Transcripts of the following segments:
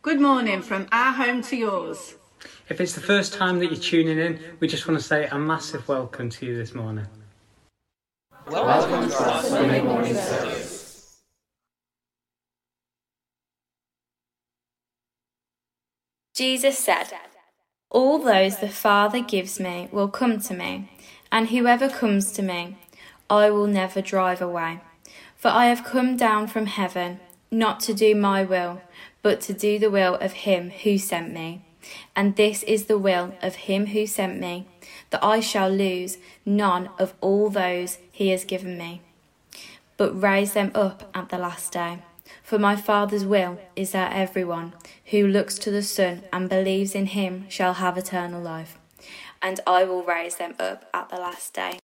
Good morning from our home to yours. If it's the first time that you're tuning in, we just want to say a massive welcome to you this morning. Welcome to our Sunday morning service. Jesus said, All those the Father gives me will come to me, and whoever comes to me, I will never drive away. For I have come down from heaven, not to do my will, but to do the will of him who sent me. And this is the will of him who sent me, that I shall lose none of all those he has given me, but raise them up at the last day. For my Father's will is that everyone who looks to the Son and believes in him shall have eternal life, and I will raise them up at the last day.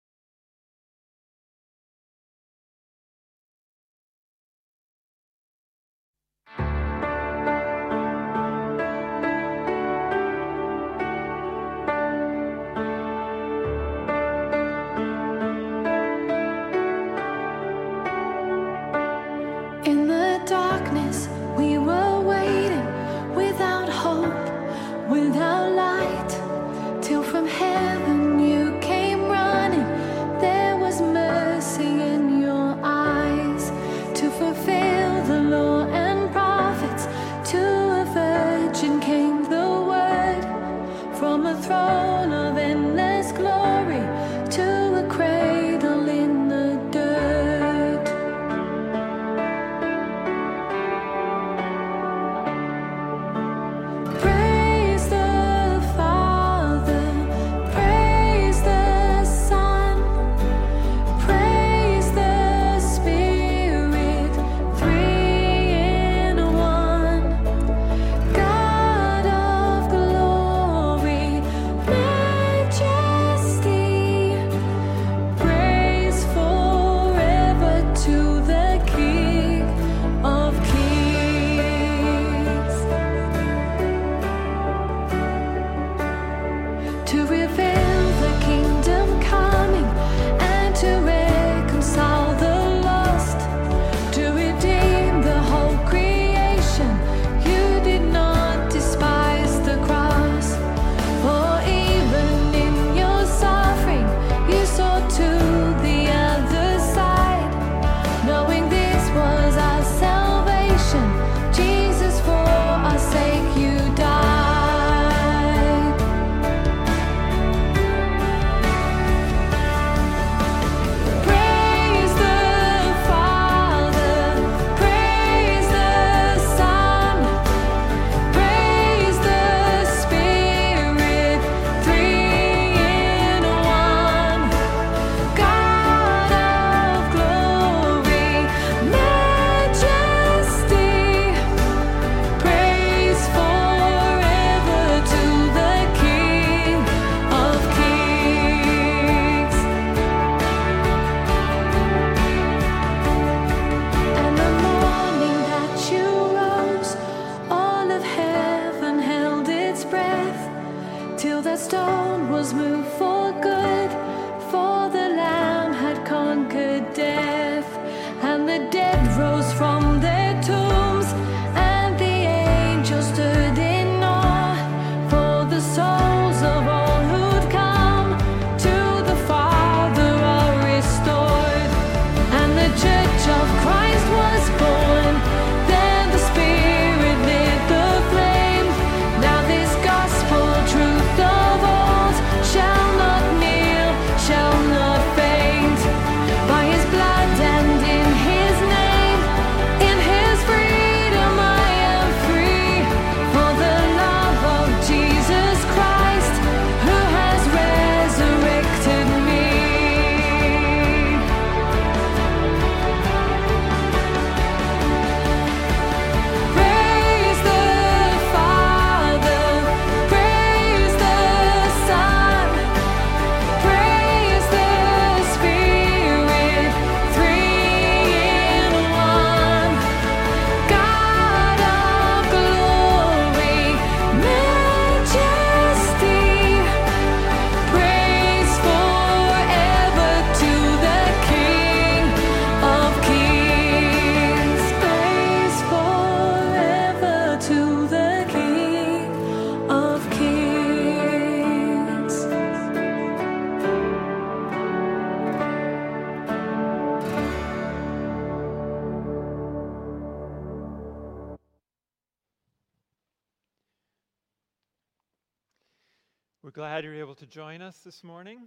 Join us this morning.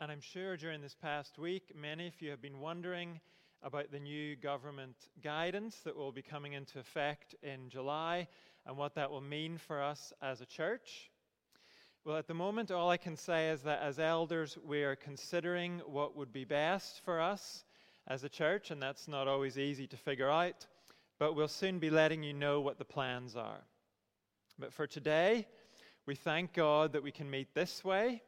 And I'm sure during this past week, many of you have been wondering about the new government guidance that will be coming into effect in July and what that will mean for us as a church. Well, at the moment, all I can say is that as elders, we are considering what would be best for us as a church, and that's not always easy to figure out, but we'll soon be letting you know what the plans are. But for today, we thank God that we can meet this way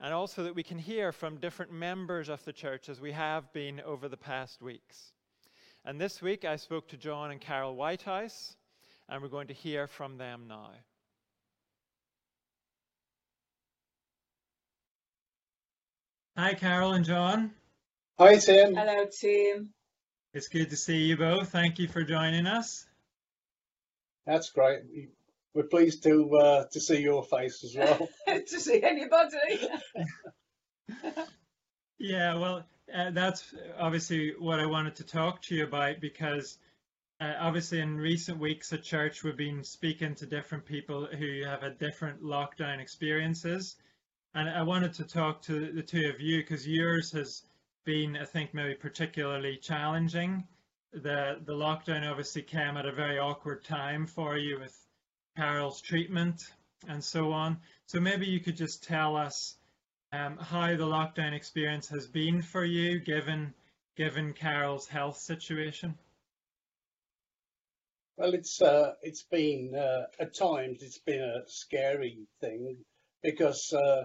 and also that we can hear from different members of the church as we have been over the past weeks. And this week I spoke to John and Carol Whitehouse, and we're going to hear from them now. Hi, Carol and John. Hi, Tim. Hello, Tim. It's good to see you both. Thank you for joining us. That's great. We're pleased to uh, to see your face as well. to see anybody. yeah, well, uh, that's obviously what I wanted to talk to you about because uh, obviously in recent weeks at church we've been speaking to different people who have had different lockdown experiences. And I wanted to talk to the two of you because yours has been, I think, maybe particularly challenging. The the lockdown obviously came at a very awkward time for you with Carol's treatment and so on. So maybe you could just tell us um, how the lockdown experience has been for you, given given Carol's health situation. Well, it's uh, it's been uh, at times it's been a scary thing because uh,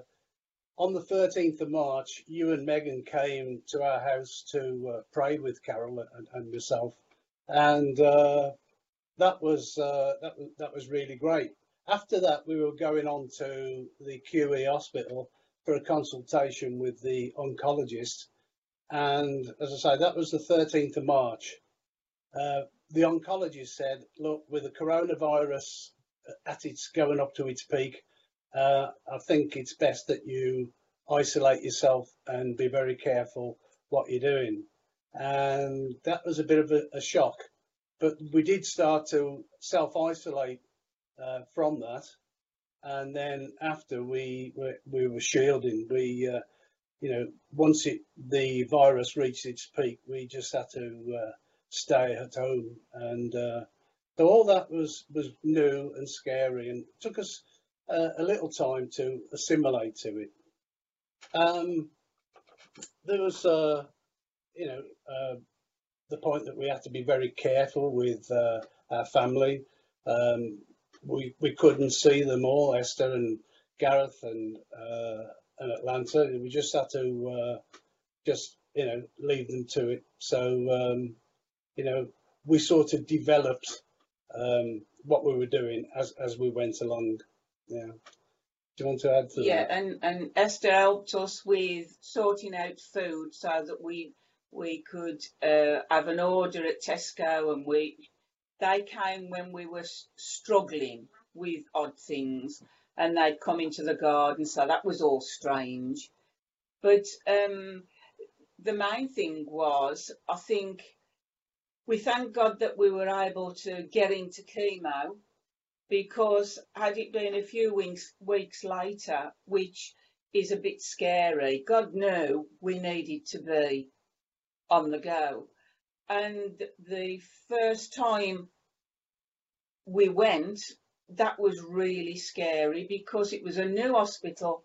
on the 13th of March, you and Megan came to our house to uh, pray with Carol and, and myself, and uh, that was uh, that was that was really great. After that, we were going on to the QE hospital for a consultation with the oncologist, and as I say, that was the 13th of March. Uh, the oncologist said, "Look, with the coronavirus at its going up to its peak, uh, I think it's best that you isolate yourself and be very careful what you're doing." And that was a bit of a, a shock but we did start to self-isolate uh, from that, and then after we we, we were shielding, we uh, you know once it the virus reached its peak, we just had to uh, stay at home, and uh, so all that was was new and scary, and took us a little time to assimilate to it. Um, there was, uh, you know, uh, the point that we have to be very careful with uh, our family. Um, we we couldn't see them all, Esther and Gareth and uh, and Atlanta. We just had to uh, just you know leave them to it. So um, you know we sort of developed um, what we were doing as as we went along. Yeah. Do you want to add to yeah, that? Yeah, and, and Esther helped us with sorting out food so that we we could uh, have an order at Tesco and we they came when we were struggling with odd things and they'd come into the garden so that was all strange. But um, the main thing was I think we thank God that we were able to get into chemo because had it been a few weeks weeks later which is a bit scary God knew we needed to be on the go. And the first time we went, that was really scary because it was a new hospital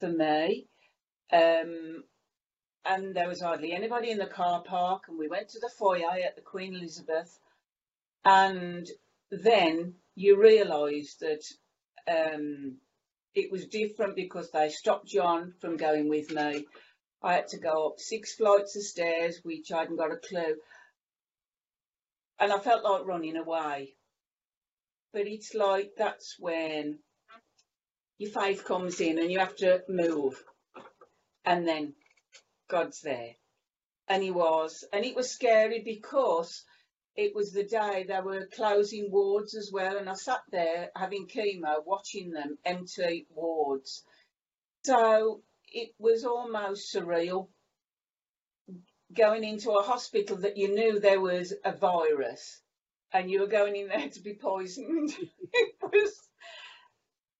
for me. Um, and there was hardly anybody in the car park. And we went to the foyer at the Queen Elizabeth. And then you realise that um, it was different because they stopped John from going with me I had to go up six flights of stairs, which I hadn't got a clue. And I felt like running away. But it's like that's when your faith comes in and you have to move. And then God's there. And he was. And it was scary because it was the day they were closing wards as well. And I sat there having chemo, watching them empty wards. So it was almost surreal going into a hospital that you knew there was a virus and you were going in there to be poisoned. it was,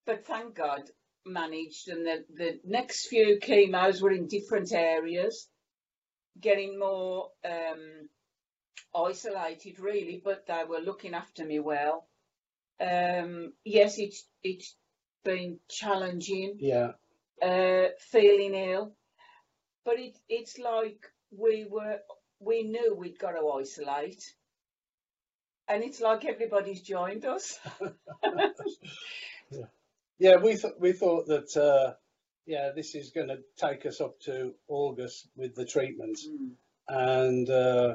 but thank God managed. And the, the next few chemos were in different areas, getting more um, isolated really, but they were looking after me well. Um, yes, it's it's been challenging, Yeah, uh, feeling ill, but it it's like we were we knew we'd got to isolate, and it's like everybody's joined us. yeah. We thought we thought that uh, yeah, this is going to take us up to August with the treatment, Mm. and uh,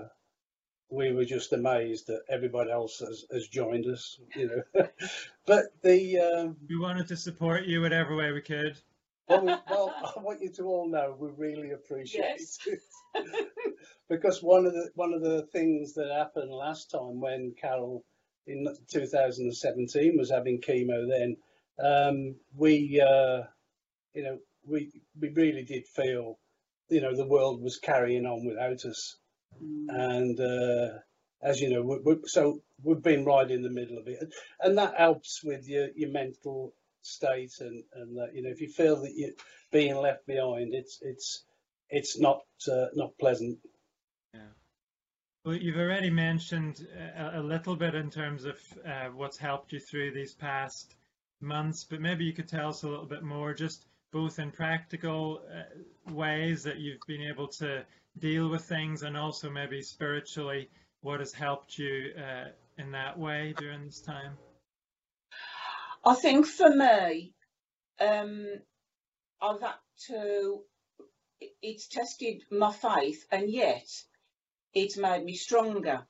we were just amazed that everybody else has, has joined us. You know, but the um, We wanted to support you whatever way we could. Well, we, well, I want you to all know we really appreciate Yes. it because one of the one of the things that happened last time when Carol in 2017 was having chemo, then um, we uh, you know we we really did feel you know the world was carrying on without us, Mm. and uh, as you know, we, we, so we've been right in the middle of it, and that helps with your your mental state and and that you know if you feel that you're being left behind, it's it's it's not uh, not pleasant. Yeah. Well, you've already mentioned uh, a, a little bit in terms of uh, what's helped you through these past months, but maybe you could tell us a little bit more, just both in practical uh, ways that you've been able to deal with things and also maybe spiritually what has helped you uh, in that way during this time. I think for me, um, I've had to, it's tested my faith and yet it's made me stronger.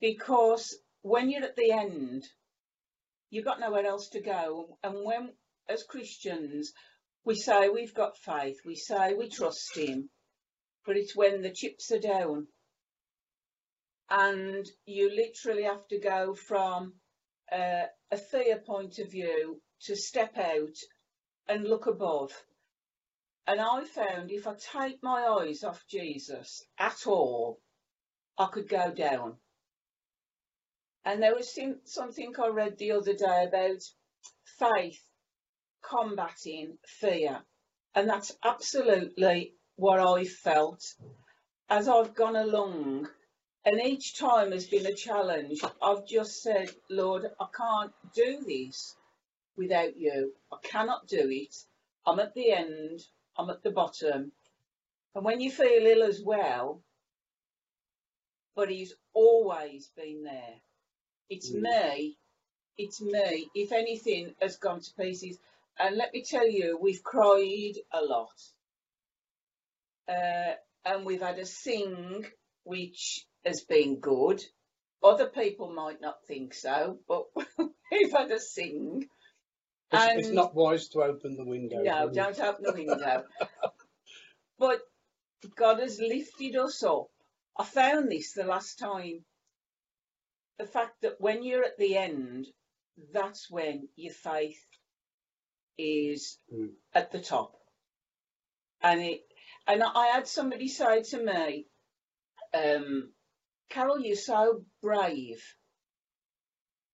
Because when you're at the end, you've got nowhere else to go. And when, as Christians, we say we've got faith, we say we trust Him, but it's when the chips are down and you literally have to go from uh, a fear point of view to step out and look above. And I found if I take my eyes off Jesus at all, I could go down. And there was something I read the other day about faith combating fear. And that's absolutely what I felt as I've gone along. And each time has been a challenge. I've just said, Lord, I can't do this without you. I cannot do it. I'm at the end, I'm at the bottom. And when you feel ill as well, but He's always been there. It's Mm. me, it's me. If anything has gone to pieces, and let me tell you, we've cried a lot. Uh, and we've had a sing, which has been good. Other people might not think so, but we've had a sing. It's, it's not wise to open the window. No, it? don't open the window. but God has lifted us up. I found this the last time. The fact that when you're at the end, that's when your faith is Mm. at the top. And it and I had somebody say to me, um, Carol, you're so brave.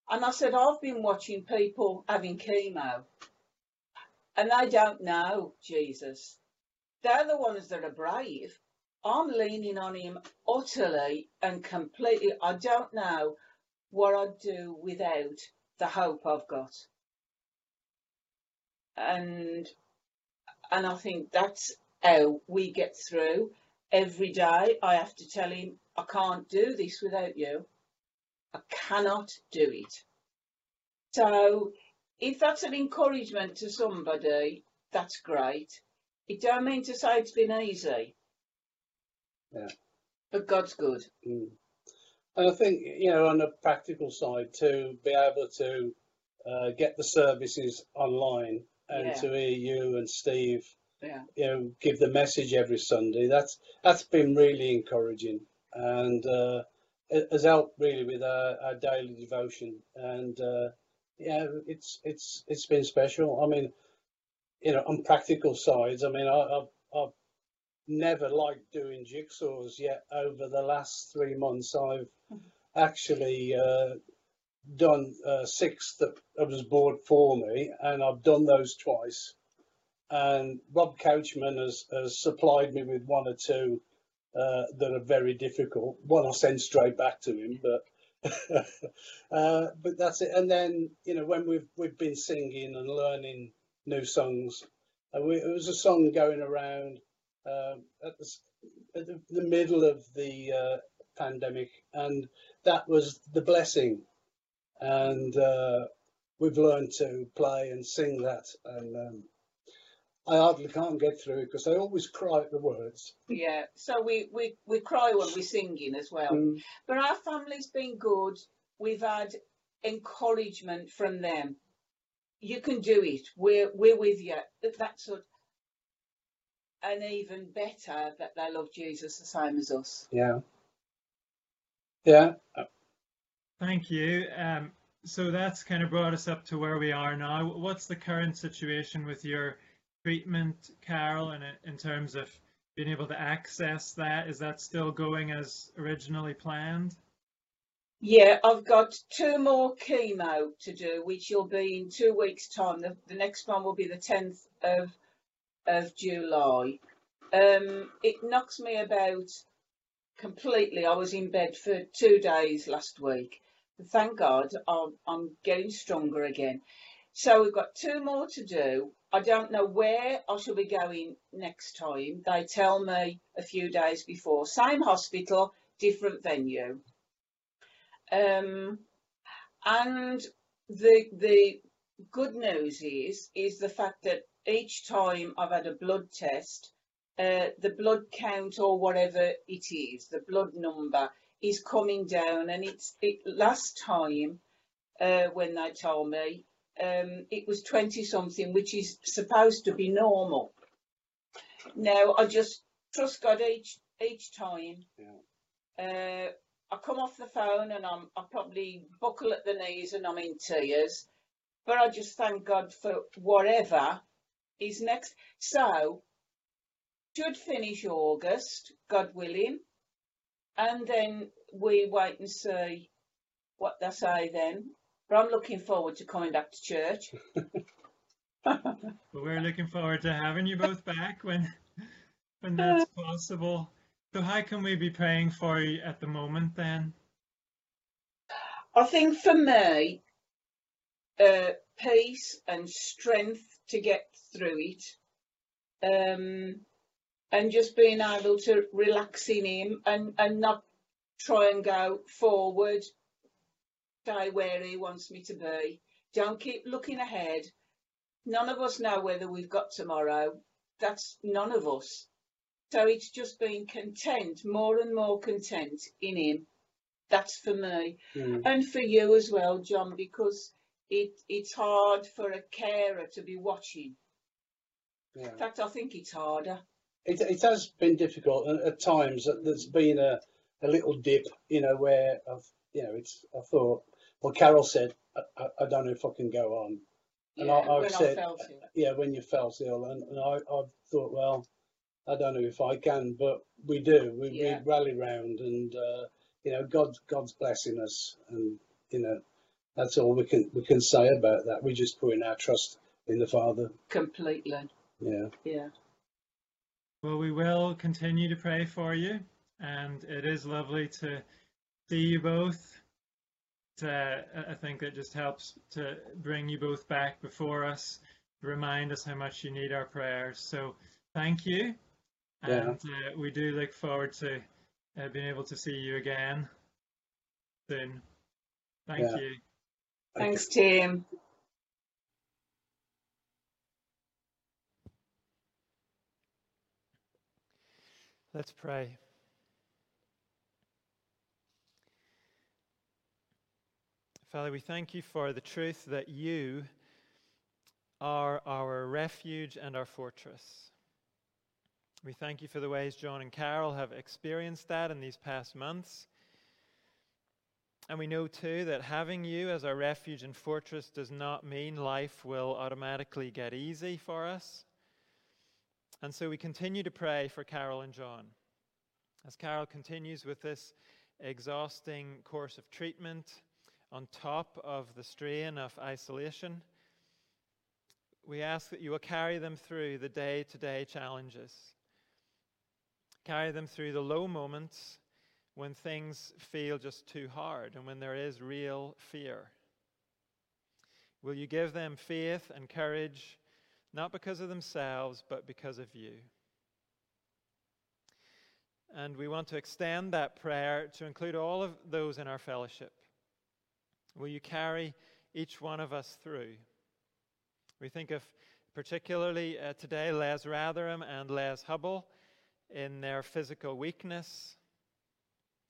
And I said, I've been watching people having chemo and they don't know Jesus. They're the ones that are brave. I'm leaning on him utterly and completely. I don't know what I'd do without the hope I've got. And and I think that's how we get through every day. I have to tell him, I can't do this without you. I cannot do it. So if that's an encouragement to somebody, that's great. It don't mean to say it's been easy. Yeah. But God's good. Mm. And I think, you know, on a practical side, to be able to uh, get the services online and Yeah. to hear you and Steve, Yeah. you know, give the message every Sunday, that's that's been really encouraging and uh, it has helped really with our, our daily devotion. And uh, yeah, it's it's it's been special. I mean, you know, on practical sides, I mean, I, I've, I've never liked doing jigsaws yet over the last three months I've actually uh, done uh, six that was bought for me, and I've done those twice. And Rob Couchman has, has supplied me with one or two uh, that are very difficult. One I'll send straight back to him, but uh, but that's it. And then you know when we've we've been singing and learning new songs, and we, it was a song going around um, at, the, at the middle of the uh, pandemic, and that was the blessing. And uh, we've learned to play and sing that, and um, I hardly can't get through it because I always cry at the words. Yeah, so we, we, we cry when we're singing as well. Mm. But our family's been good. We've had encouragement from them. You can do it. We're we're with you. That's sort and even better that they love Jesus the same as us. Yeah. Yeah. Thank you. Um, so that's kind of brought us up to where we are now. What's the current situation with your treatment, Carol, in, in terms of being able to access that? Is that still going as originally planned? Yeah, I've got two more chemo to do, which will be in two weeks' time. The, the next one will be the 10th of of July. Um, it knocks me about completely. I was in bed for two days last week. Thank God I'm, I'm getting stronger again. So we've got two more to do. I don't know where I shall be going next time. They tell me a few days before. Same hospital, different venue. Um, and the the good news is is the fact that each time I've had a blood test, uh, the blood count or whatever it is, the blood number is coming down. And it's it, last time uh, when they told me um, it was 20 something, which is supposed to be normal. Now I just trust God each each time. Yeah. Uh, I come off the phone and I'm I probably buckle at the knees and I'm in tears. But I just thank God for whatever is next. So should finish August, God willing, and then we wait and see what they say then. But I'm looking forward to coming back to church. But we're looking forward to having you both back when when that's possible. So how can we be praying for you at the moment then? I think for me, uh, peace and strength to get through it, um, and just being able to relax in Him and, and not try and go forward, where He wants me to be. Don't keep looking ahead. None of us know whether we've got tomorrow. That's none of us. So it's just being content, more and more content in Him. That's for me. Mm. And for you as well, John, because it it's hard for a carer to be watching. Yeah. In fact, I think it's harder. It, it has been difficult and at times. There's been a, a little dip, you know, where I've, you know, it's. I thought, well, Carol said, I, I, I don't know if I can go on. And I, Yeah, I've when said, I felt it. yeah, when you felt ill, and, and I, I've thought, well, I don't know if I can, but we do. We, Yeah. we rally round, and uh, you know, God, God's blessing us, and you know, that's all we can we can say about that. We just put in our trust in the Father. Completely. Yeah, Yeah. Well, we will continue to pray for you, and it is lovely to see you both. To, I think it just helps to bring you both back before us, remind us how much you need our prayers. So thank you, Yeah. and uh, we do look forward to uh, being able to see you again soon. Thank Yeah. you. Thanks, Tim. Let's pray. Father, we thank you for the truth that you are our refuge and our fortress. We thank you for the ways John and Carol have experienced that in these past months. And we know too that having you as our refuge and fortress does not mean life will automatically get easy for us. And so we continue to pray for Carol and John. As Carol continues with this exhausting course of treatment, on top of the strain of isolation. We ask that you will carry them through the day to day challenges, carry them through the low moments when things feel just too hard and when there is real fear. Will you give them faith and courage, not because of themselves, but because of you? And we want to extend that prayer to include all of those in our fellowship. Will you carry each one of us through? We think of particularly uh, today Les Ratherham and Les Hubble in their physical weakness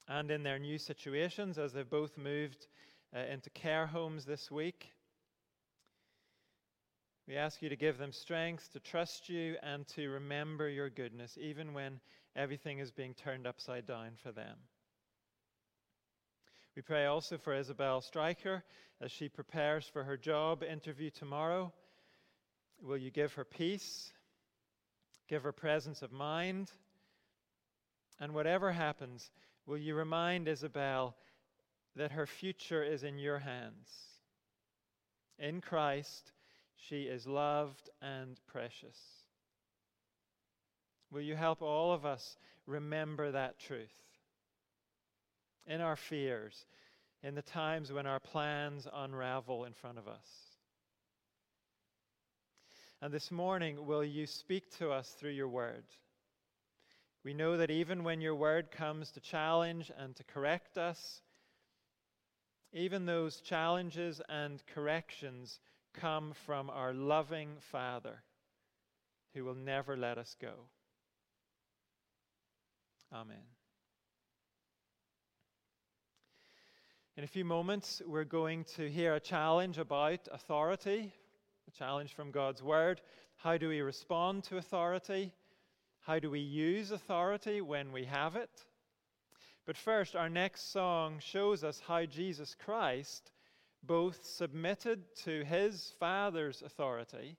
and in their new situations as they've both moved uh, into care homes this week. We ask you to give them strength to trust you and to remember your goodness, even when everything is being turned upside down for them. We pray also for Isabel Stryker as she prepares for her job interview tomorrow. Will you give her peace? Give her presence of mind? And whatever happens, will you remind Isabel that her future is in your hands? In Christ, she is loved and precious. Will you help all of us remember that truth? In our fears, in the times when our plans unravel in front of us. And this morning, will you speak to us through your word? We know that even when your word comes to challenge and to correct us, even those challenges and corrections come from our loving Father who will never let us go. Amen. In a few moments, we're going to hear a challenge about authority, a challenge from God's Word. How do we respond to authority? How do we use authority when we have it? But first, our next song shows us how Jesus Christ both submitted to his Father's authority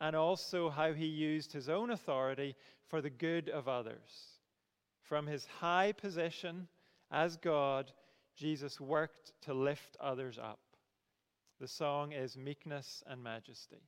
and also how he used his own authority for the good of others. From his high position as God, Jesus worked to lift others up. The song is Meekness and Majesty.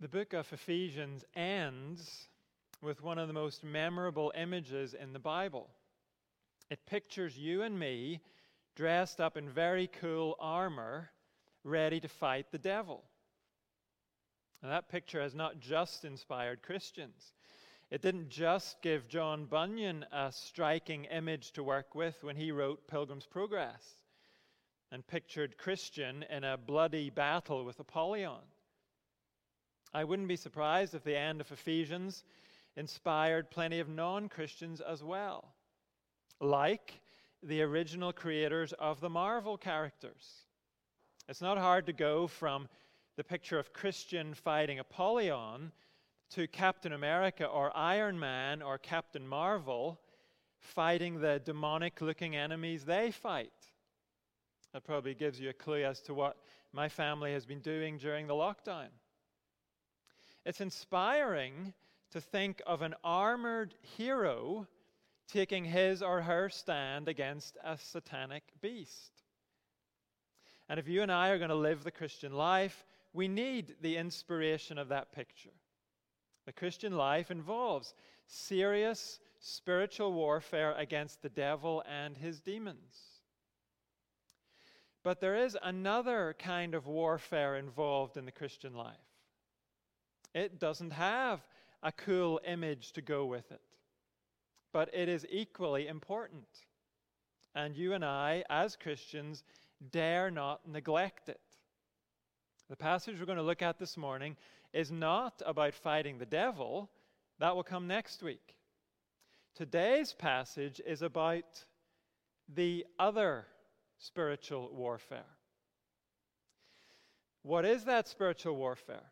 The book of Ephesians ends with one of the most memorable images in the Bible. It pictures you and me dressed up in very cool armor, ready to fight the devil. And that picture has not just inspired Christians. It didn't just give John Bunyan a striking image to work with when he wrote Pilgrim's Progress and pictured Christian in a bloody battle with Apollyon. I wouldn't be surprised if the end of Ephesians inspired plenty of non Christians as well, like the original creators of the Marvel characters. It's not hard to go from the picture of Christian fighting Apollyon to Captain America or Iron Man or Captain Marvel fighting the demonic looking enemies they fight. That probably gives you a clue as to what my family has been doing during the lockdown. It's inspiring to think of an armored hero taking his or her stand against a satanic beast. And if you and I are going to live the Christian life, we need the inspiration of that picture. The Christian life involves serious spiritual warfare against the devil and his demons. But there is another kind of warfare involved in the Christian life. It doesn't have a cool image to go with it, but it is equally important. And you and I, as Christians, dare not neglect it. The passage we're going to look at this morning is not about fighting the devil, that will come next week. Today's passage is about the other spiritual warfare. What is that spiritual warfare?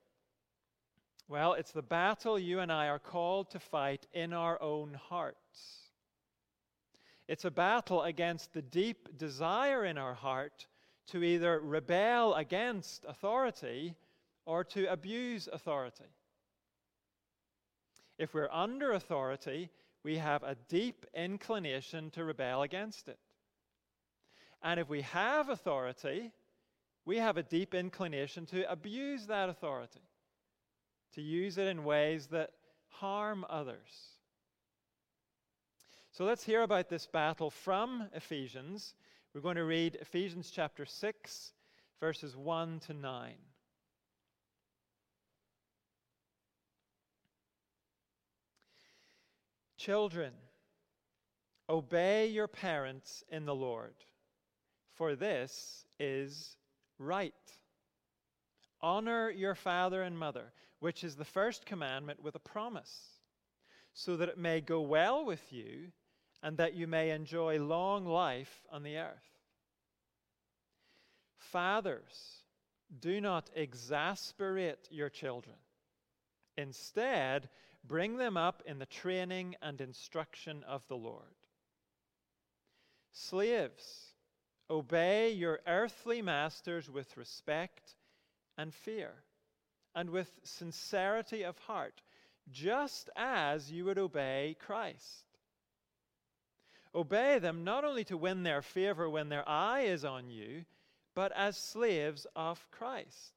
Well, it's the battle you and I are called to fight in our own hearts. It's a battle against the deep desire in our heart to either rebel against authority or to abuse authority. If we're under authority, we have a deep inclination to rebel against it. And if we have authority, we have a deep inclination to abuse that authority to use it in ways that harm others. So let's hear about this battle from Ephesians. We're going to read Ephesians chapter 6, verses 1 to 9. Children, obey your parents in the Lord, for this is right. Honor your father and mother which is the first commandment with a promise, so that it may go well with you and that you may enjoy long life on the earth. Fathers, do not exasperate your children. Instead, bring them up in the training and instruction of the Lord. Slaves, obey your earthly masters with respect and fear and with sincerity of heart, just as you would obey Christ. Obey them not only to win their favor when their eye is on you, but as slaves of Christ,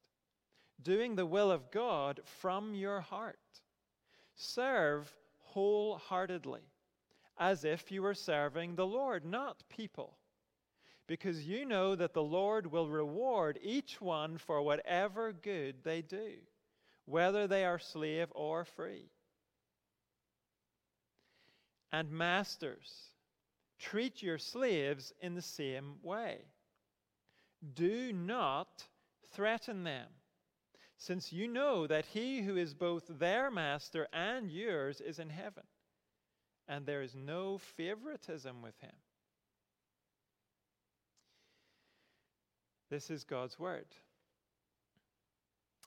doing the will of God from your heart. Serve wholeheartedly, as if you were serving the Lord, not people because you know that the Lord will reward each one for whatever good they do, whether they are slave or free. And masters, treat your slaves in the same way. Do not threaten them, since you know that he who is both their master and yours is in heaven, and there is no favoritism with him. This is God's Word.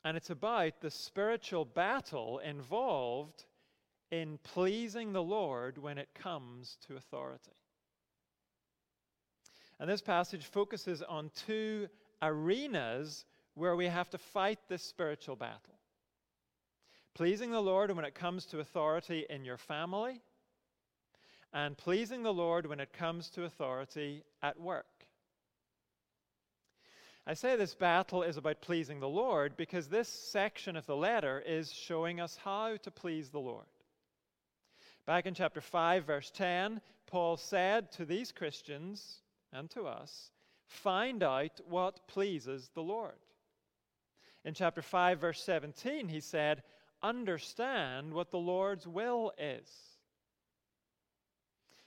And it's about the spiritual battle involved in pleasing the Lord when it comes to authority. And this passage focuses on two arenas where we have to fight this spiritual battle pleasing the Lord when it comes to authority in your family, and pleasing the Lord when it comes to authority at work. I say this battle is about pleasing the Lord because this section of the letter is showing us how to please the Lord. Back in chapter 5, verse 10, Paul said to these Christians and to us, Find out what pleases the Lord. In chapter 5, verse 17, he said, Understand what the Lord's will is.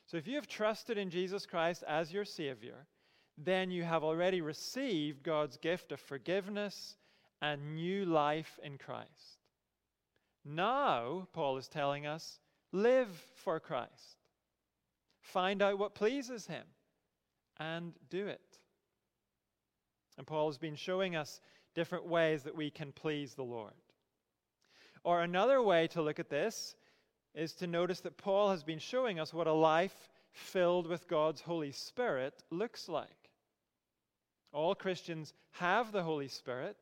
So if you have trusted in Jesus Christ as your Savior, then you have already received God's gift of forgiveness and new life in Christ. Now, Paul is telling us, live for Christ. Find out what pleases Him and do it. And Paul has been showing us different ways that we can please the Lord. Or another way to look at this is to notice that Paul has been showing us what a life filled with God's Holy Spirit looks like. All Christians have the Holy Spirit.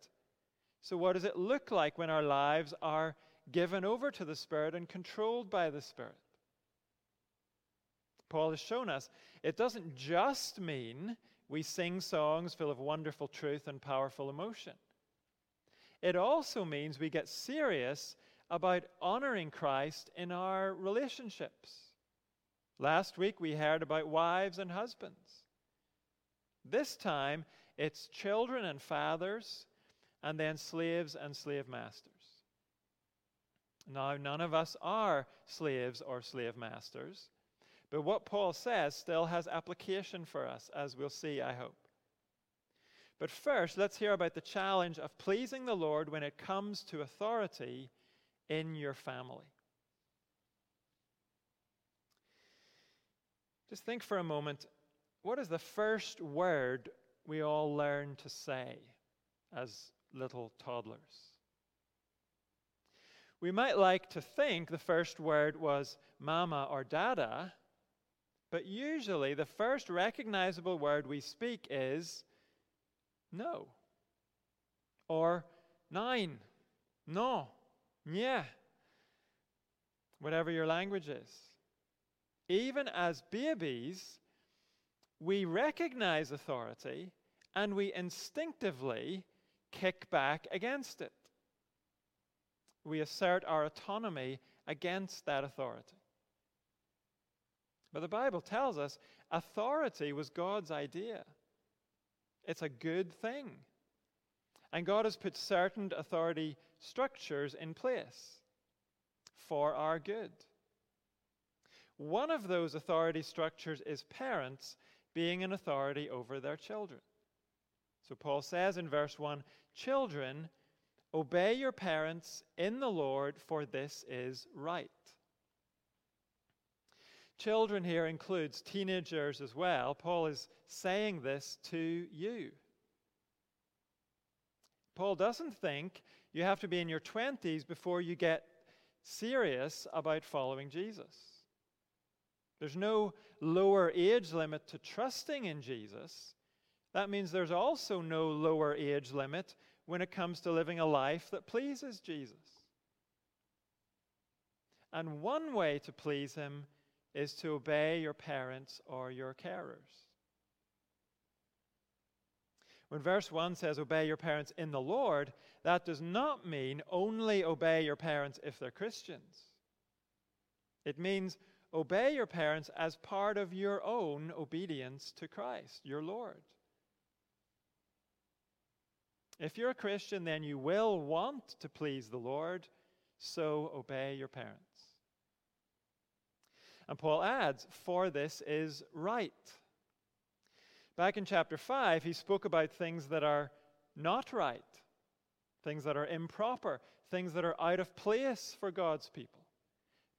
So, what does it look like when our lives are given over to the Spirit and controlled by the Spirit? Paul has shown us it doesn't just mean we sing songs full of wonderful truth and powerful emotion. It also means we get serious about honoring Christ in our relationships. Last week we heard about wives and husbands. This time it's children and fathers, and then slaves and slave masters. Now, none of us are slaves or slave masters, but what Paul says still has application for us, as we'll see, I hope. But first, let's hear about the challenge of pleasing the Lord when it comes to authority in your family. Just think for a moment what is the first word we all learn to say as little toddlers? We might like to think the first word was mama or dada, but usually the first recognizable word we speak is no or nein, no, yeah, whatever your language is. Even as babies, we recognize authority and we instinctively kick back against it. We assert our autonomy against that authority. But the Bible tells us authority was God's idea. It's a good thing. And God has put certain authority structures in place for our good. One of those authority structures is parents being an authority over their children. So Paul says in verse 1 Children, obey your parents in the Lord, for this is right. Children here includes teenagers as well. Paul is saying this to you. Paul doesn't think you have to be in your 20s before you get serious about following Jesus. There's no lower age limit to trusting in Jesus. That means there's also no lower age limit when it comes to living a life that pleases Jesus. And one way to please Him is to obey your parents or your carers. When verse 1 says, Obey your parents in the Lord, that does not mean only obey your parents if they're Christians. It means Obey your parents as part of your own obedience to Christ, your Lord. If you're a Christian, then you will want to please the Lord, so obey your parents. And Paul adds, For this is right. Back in chapter 5, he spoke about things that are not right, things that are improper, things that are out of place for God's people.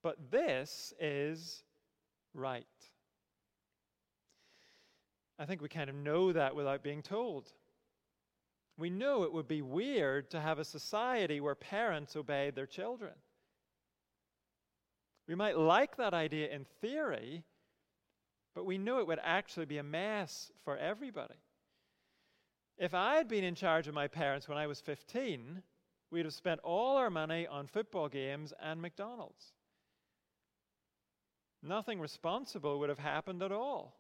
But this is right. I think we kind of know that without being told. We know it would be weird to have a society where parents obey their children. We might like that idea in theory, but we know it would actually be a mess for everybody. If I had been in charge of my parents when I was 15, we'd have spent all our money on football games and McDonald's. Nothing responsible would have happened at all.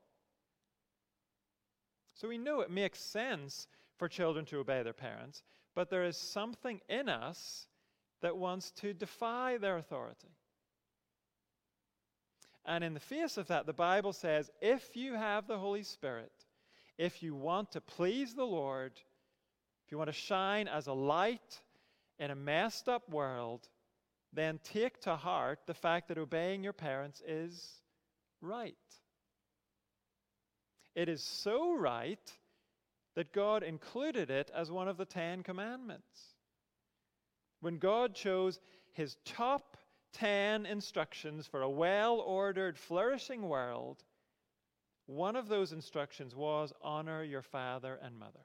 So we know it makes sense for children to obey their parents, but there is something in us that wants to defy their authority. And in the face of that, the Bible says if you have the Holy Spirit, if you want to please the Lord, if you want to shine as a light in a messed up world, then take to heart the fact that obeying your parents is right. It is so right that God included it as one of the Ten Commandments. When God chose his top ten instructions for a well ordered, flourishing world, one of those instructions was honor your father and mother.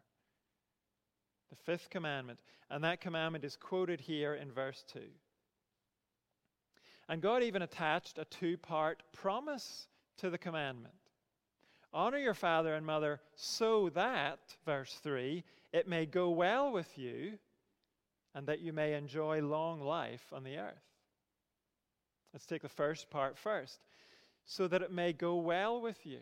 The fifth commandment. And that commandment is quoted here in verse 2. And God even attached a two part promise to the commandment. Honor your father and mother so that, verse 3, it may go well with you and that you may enjoy long life on the earth. Let's take the first part first. So that it may go well with you.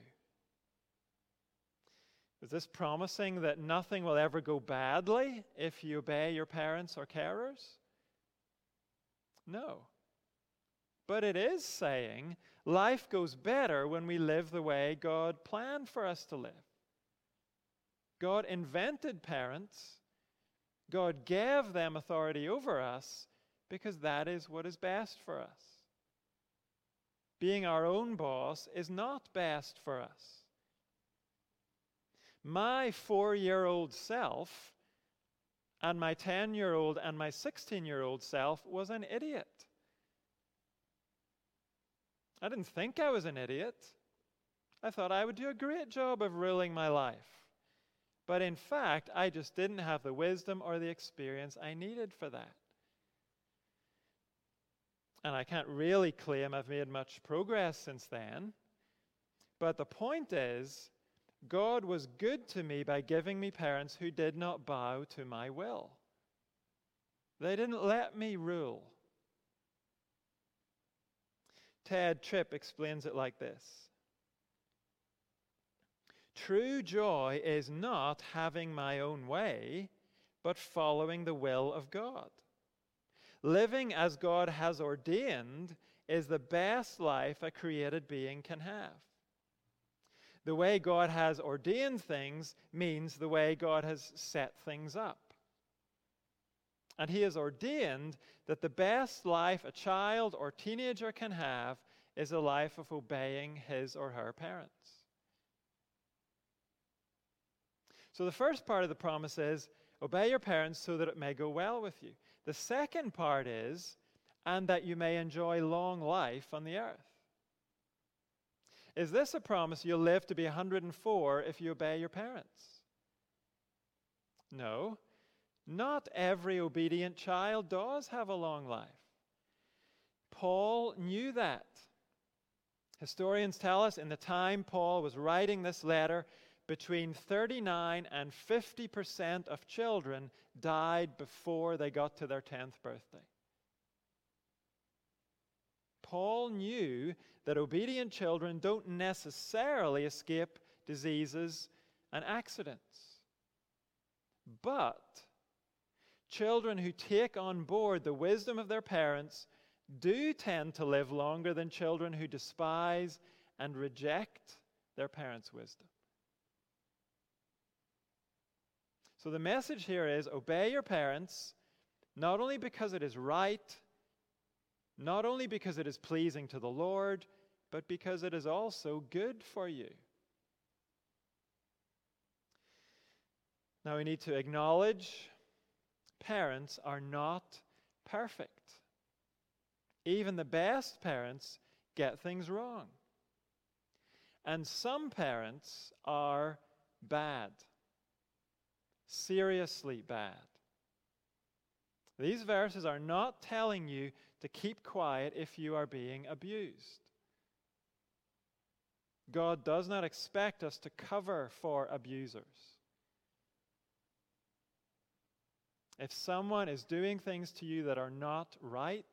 Is this promising that nothing will ever go badly if you obey your parents or carers? No. But it is saying life goes better when we live the way God planned for us to live. God invented parents, God gave them authority over us because that is what is best for us. Being our own boss is not best for us. My four year old self and my 10 year old and my 16 year old self was an idiot. I didn't think I was an idiot. I thought I would do a great job of ruling my life. But in fact, I just didn't have the wisdom or the experience I needed for that. And I can't really claim I've made much progress since then. But the point is, God was good to me by giving me parents who did not bow to my will. They didn't let me rule. Tedd Tripp explains it like this True joy is not having my own way, but following the will of God. Living as God has ordained is the best life a created being can have. The way God has ordained things means the way God has set things up. And He has ordained that the best life a child or teenager can have is a life of obeying his or her parents. So the first part of the promise is obey your parents so that it may go well with you. The second part is, and that you may enjoy long life on the earth. Is this a promise you'll live to be 104 if you obey your parents? No. Not every obedient child does have a long life. Paul knew that. Historians tell us in the time Paul was writing this letter, between 39 and 50% of children died before they got to their 10th birthday. Paul knew that obedient children don't necessarily escape diseases and accidents. But children who take on board the wisdom of their parents do tend to live longer than children who despise and reject their parents' wisdom. So the message here is obey your parents, not only because it is right, not only because it is pleasing to the Lord, but because it is also good for you. Now we need to acknowledge parents are not perfect. Even the best parents get things wrong. And some parents are bad, seriously bad. These verses are not telling you to keep quiet if you are being abused. God does not expect us to cover for abusers. If someone is doing things to you that are not right,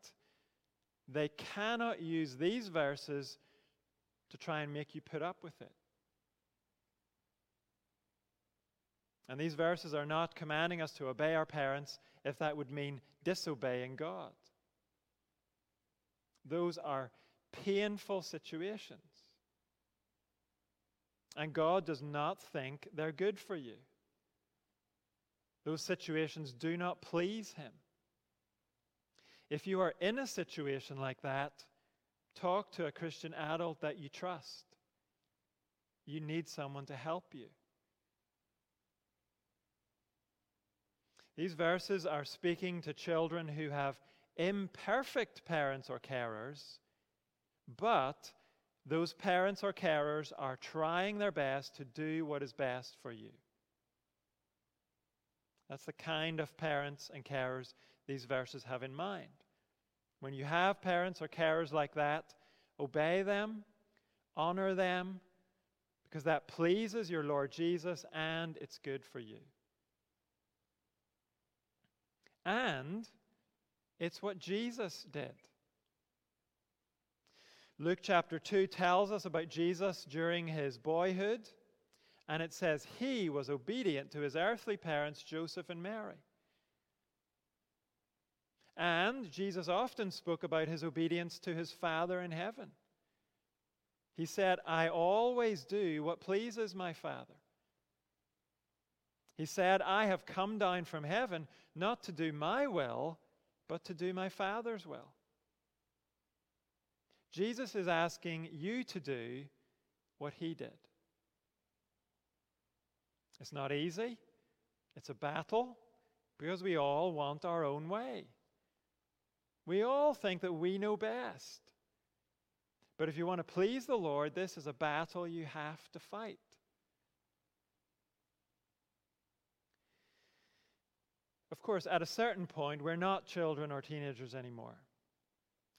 they cannot use these verses to try and make you put up with it. And these verses are not commanding us to obey our parents if that would mean disobeying God. Those are painful situations. And God does not think they're good for you. Those situations do not please Him. If you are in a situation like that, talk to a Christian adult that you trust. You need someone to help you. These verses are speaking to children who have imperfect parents or carers, but those parents or carers are trying their best to do what is best for you. That's the kind of parents and carers these verses have in mind. When you have parents or carers like that, obey them, honor them, because that pleases your Lord Jesus and it's good for you. And it's what Jesus did. Luke chapter 2 tells us about Jesus during his boyhood, and it says he was obedient to his earthly parents, Joseph and Mary. And Jesus often spoke about his obedience to his Father in heaven. He said, I always do what pleases my Father. He said, I have come down from heaven not to do my will, but to do my Father's will. Jesus is asking you to do what he did. It's not easy, it's a battle because we all want our own way. We all think that we know best. But if you want to please the Lord, this is a battle you have to fight. Of course, at a certain point, we're not children or teenagers anymore.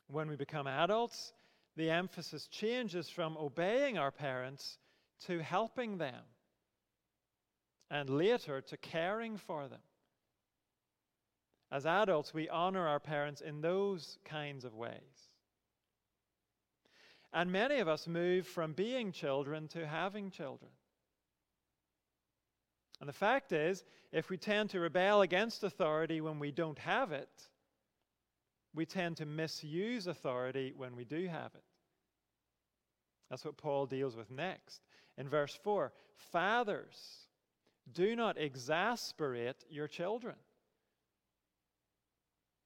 When we become adults, the emphasis changes from obeying our parents to helping them, and later to caring for them. As adults, we honor our parents in those kinds of ways. And many of us move from being children to having children. And the fact is, if we tend to rebel against authority when we don't have it, we tend to misuse authority when we do have it. That's what Paul deals with next. In verse 4 Fathers, do not exasperate your children.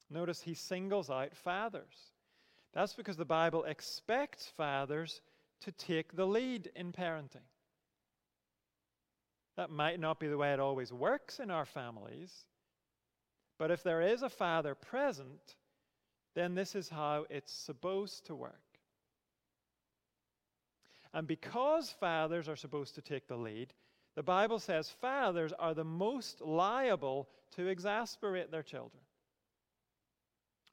Notice he singles out fathers. That's because the Bible expects fathers to take the lead in parenting. That might not be the way it always works in our families, but if there is a father present, then this is how it's supposed to work. And because fathers are supposed to take the lead, the Bible says fathers are the most liable to exasperate their children.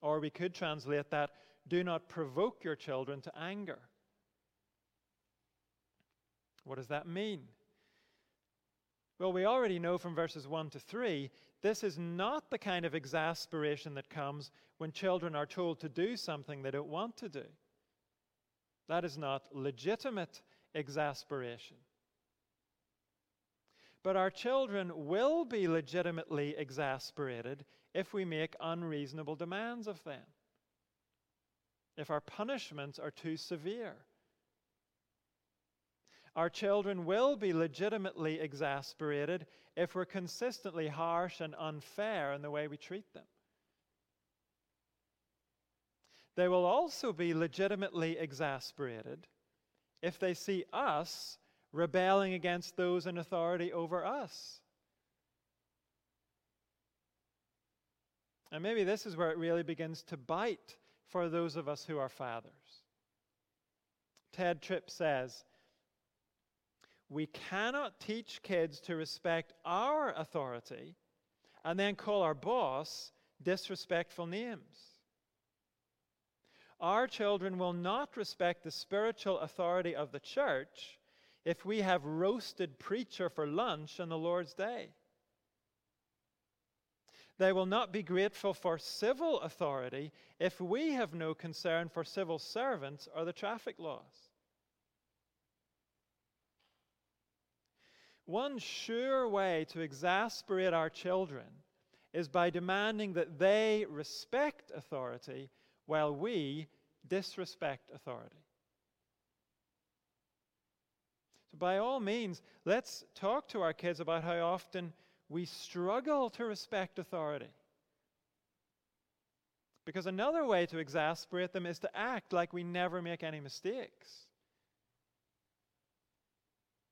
Or we could translate that do not provoke your children to anger. What does that mean? Well, we already know from verses 1 to 3 this is not the kind of exasperation that comes when children are told to do something they don't want to do. That is not legitimate exasperation. But our children will be legitimately exasperated if we make unreasonable demands of them, if our punishments are too severe. Our children will be legitimately exasperated if we're consistently harsh and unfair in the way we treat them. They will also be legitimately exasperated if they see us rebelling against those in authority over us. And maybe this is where it really begins to bite for those of us who are fathers. Tedd Tripp says, We cannot teach kids to respect our authority and then call our boss disrespectful names. Our children will not respect the spiritual authority of the church if we have roasted preacher for lunch on the Lord's day. They will not be grateful for civil authority if we have no concern for civil servants or the traffic laws. One sure way to exasperate our children is by demanding that they respect authority while we disrespect authority. By all means, let's talk to our kids about how often we struggle to respect authority. Because another way to exasperate them is to act like we never make any mistakes.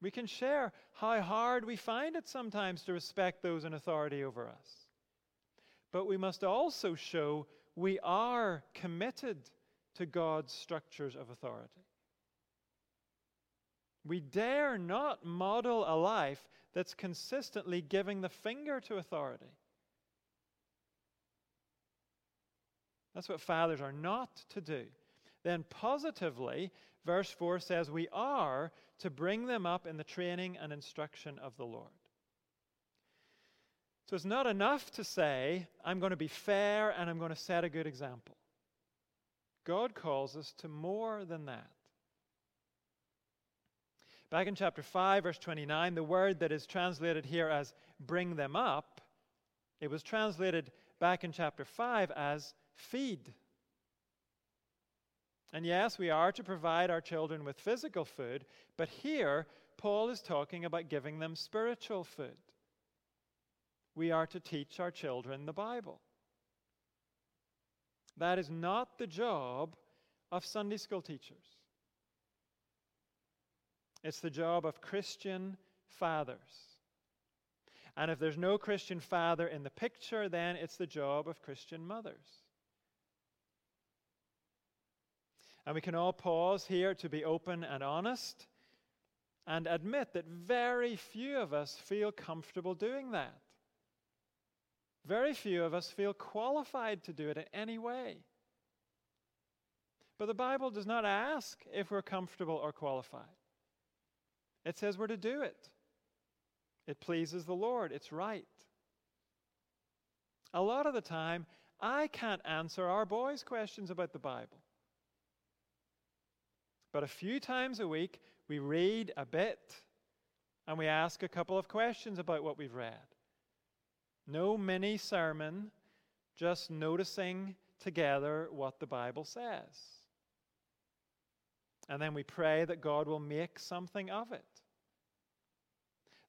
We can share how hard we find it sometimes to respect those in authority over us. But we must also show we are committed to God's structures of authority. We dare not model a life that's consistently giving the finger to authority. That's what fathers are not to do. Then, positively, verse 4 says we are to bring them up in the training and instruction of the Lord. So it's not enough to say, I'm going to be fair and I'm going to set a good example. God calls us to more than that. Back in chapter 5, verse 29, the word that is translated here as bring them up, it was translated back in chapter 5 as feed. And yes, we are to provide our children with physical food, but here Paul is talking about giving them spiritual food. We are to teach our children the Bible. That is not the job of Sunday school teachers. It's the job of Christian fathers. And if there's no Christian father in the picture, then it's the job of Christian mothers. And we can all pause here to be open and honest and admit that very few of us feel comfortable doing that. Very few of us feel qualified to do it in any way. But the Bible does not ask if we're comfortable or qualified. It says we're to do it. It pleases the Lord. It's right. A lot of the time, I can't answer our boys' questions about the Bible. But a few times a week, we read a bit and we ask a couple of questions about what we've read. No mini sermon, just noticing together what the Bible says. And then we pray that God will make something of it.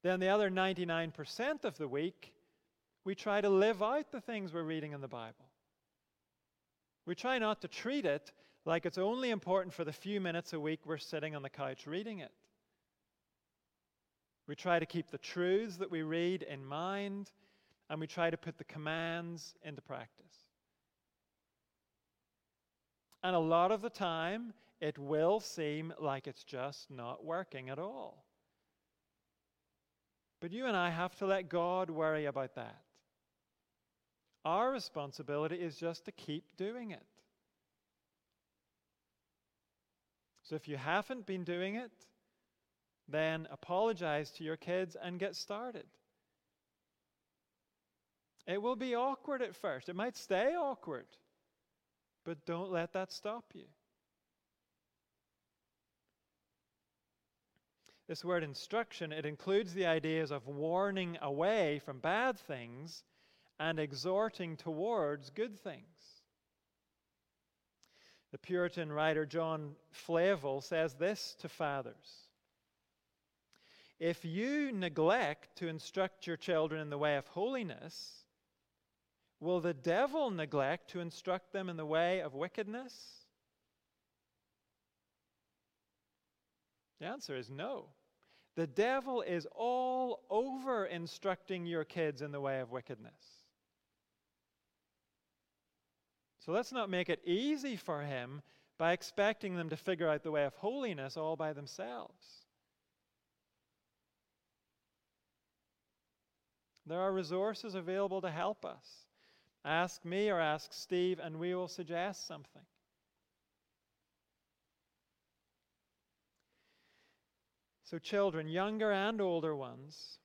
Then the other 99% of the week, we try to live out the things we're reading in the Bible. We try not to treat it like it's only important for the few minutes a week we're sitting on the couch reading it. We try to keep the truths that we read in mind and we try to put the commands into practice. And a lot of the time, it will seem like it's just not working at all. But you and I have to let God worry about that. Our responsibility is just to keep doing it. So if you haven't been doing it, then apologize to your kids and get started. It will be awkward at first. It might stay awkward, but don't let that stop you. This word instruction, it includes the ideas of warning away from bad things and exhorting towards good things. The Puritan writer John Flavel says this to fathers If you neglect to instruct your children in the way of holiness, will the devil neglect to instruct them in the way of wickedness? The answer is no. The devil is all over instructing your kids in the way of wickedness. So let's not make it easy for him by expecting them to figure out the way of holiness all by themselves. There are resources available to help us. Ask me or ask Steve, and we will suggest something. So, children, younger and older ones,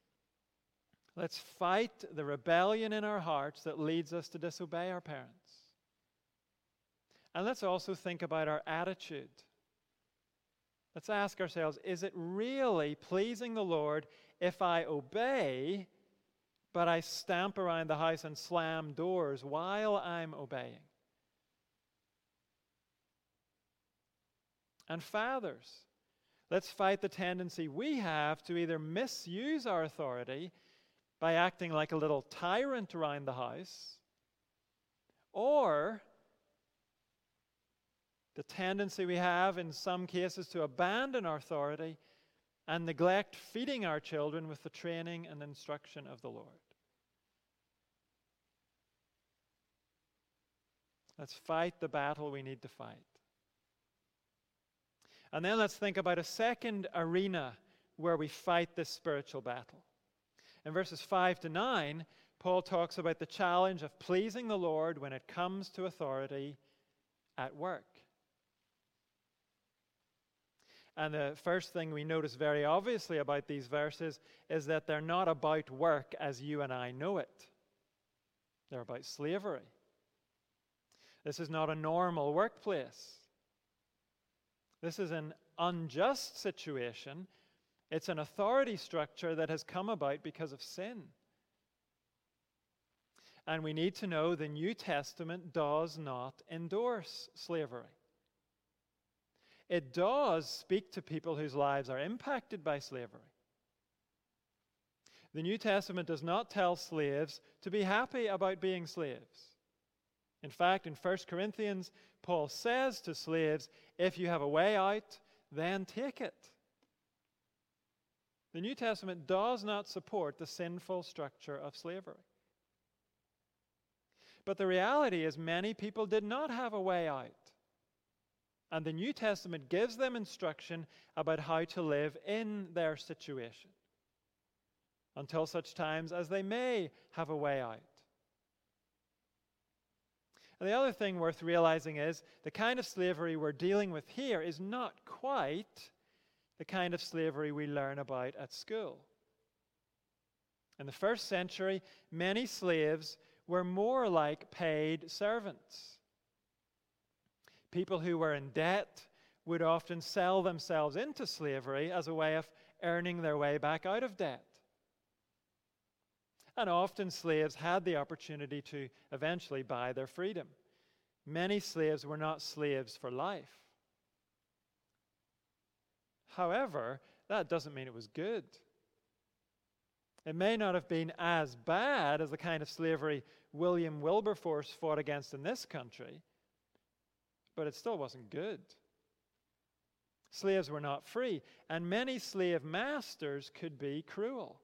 let's fight the rebellion in our hearts that leads us to disobey our parents. And let's also think about our attitude. Let's ask ourselves is it really pleasing the Lord if I obey, but I stamp around the house and slam doors while I'm obeying. And fathers, let's fight the tendency we have to either misuse our authority by acting like a little tyrant around the house, or the tendency we have in some cases to abandon our authority and neglect feeding our children with the training and instruction of the Lord. Let's fight the battle we need to fight. And then let's think about a second arena where we fight this spiritual battle. In verses 5 to 9, Paul talks about the challenge of pleasing the Lord when it comes to authority at work. And the first thing we notice very obviously about these verses is that they're not about work as you and I know it, they're about slavery. This is not a normal workplace. This is an unjust situation. It's an authority structure that has come about because of sin. And we need to know the New Testament does not endorse slavery. It does speak to people whose lives are impacted by slavery. The New Testament does not tell slaves to be happy about being slaves. In fact, in 1 Corinthians, Paul says to slaves, if you have a way out, then take it. The New Testament does not support the sinful structure of slavery. But the reality is, many people did not have a way out. And the New Testament gives them instruction about how to live in their situation until such times as they may have a way out. And the other thing worth realizing is the kind of slavery we're dealing with here is not quite the kind of slavery we learn about at school. In the first century, many slaves were more like paid servants. People who were in debt would often sell themselves into slavery as a way of earning their way back out of debt. And often slaves had the opportunity to eventually buy their freedom. Many slaves were not slaves for life. However, that doesn't mean it was good. It may not have been as bad as the kind of slavery William Wilberforce fought against in this country, but it still wasn't good. Slaves were not free, and many slave masters could be cruel.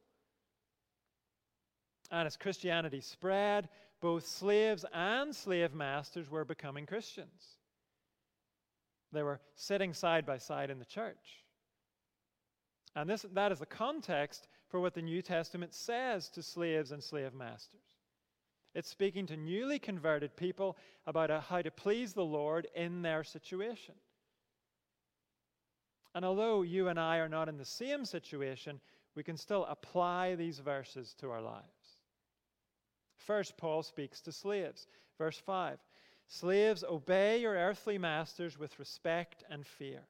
And as Christianity spread, both slaves and slave masters were becoming Christians. They were sitting side by side in the church. And this, that is the context for what the New Testament says to slaves and slave masters. It's speaking to newly converted people about uh, how to please the Lord in their situation. And although you and I are not in the same situation, we can still apply these verses to our lives. First, Paul speaks to slaves. Verse 5 Slaves, obey your earthly masters with respect and fear,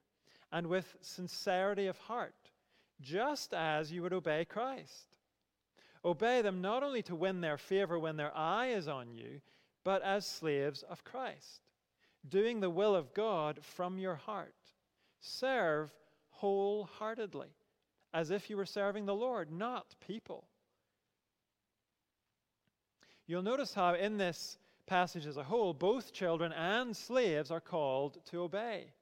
and with sincerity of heart, just as you would obey Christ. Obey them not only to win their favor when their eye is on you, but as slaves of Christ, doing the will of God from your heart. Serve wholeheartedly, as if you were serving the Lord, not people You'll notice how in this passage as a whole, both children and slaves are called to obey.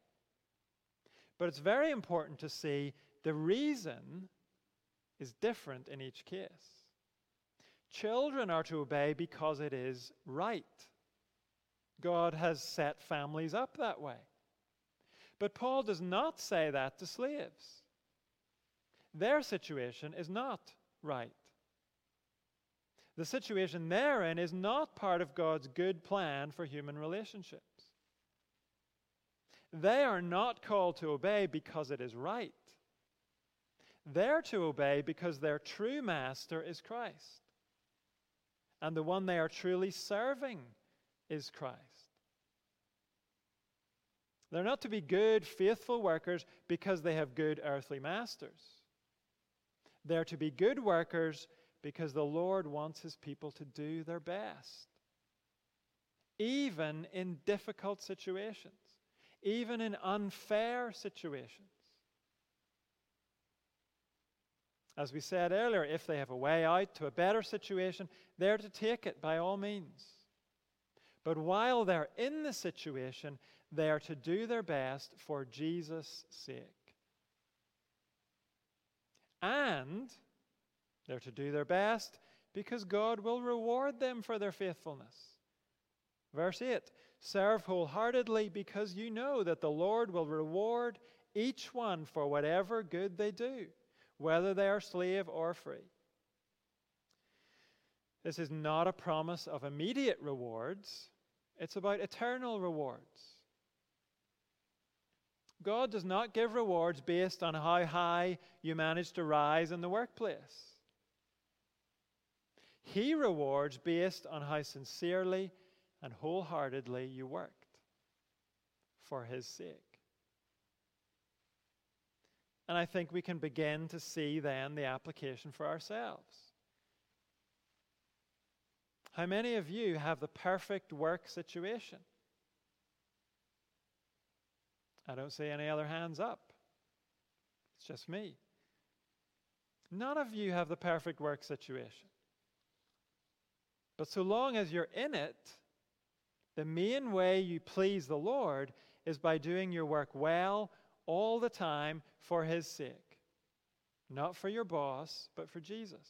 But it's very important to see the reason is different in each case. Children are to obey because it is right. God has set families up that way. But Paul does not say that to slaves. Their situation is not right. The situation they're in is not part of God's good plan for human relationships. They are not called to obey because it is right. They're to obey because their true master is Christ. And the one they are truly serving is Christ. They're not to be good, faithful workers because they have good earthly masters. They're to be good workers because the Lord wants his people to do their best. Even in difficult situations, even in unfair situations. As we said earlier, if they have a way out to a better situation, they're to take it by all means. But while they're in the situation, they are to do their best for Jesus' sake. And they're to do their best because God will reward them for their faithfulness. Verse 8 Serve wholeheartedly because you know that the Lord will reward each one for whatever good they do, whether they are slave or free. This is not a promise of immediate rewards, it's about eternal rewards. God does not give rewards based on how high you manage to rise in the workplace. He rewards based on how sincerely and wholeheartedly you worked for His sake. And I think we can begin to see then the application for ourselves. How many of you have the perfect work situation? I don't see any other hands up. It's just me. None of you have the perfect work situation. But so long as you're in it, the main way you please the Lord is by doing your work well all the time for His sake. Not for your boss, but for Jesus.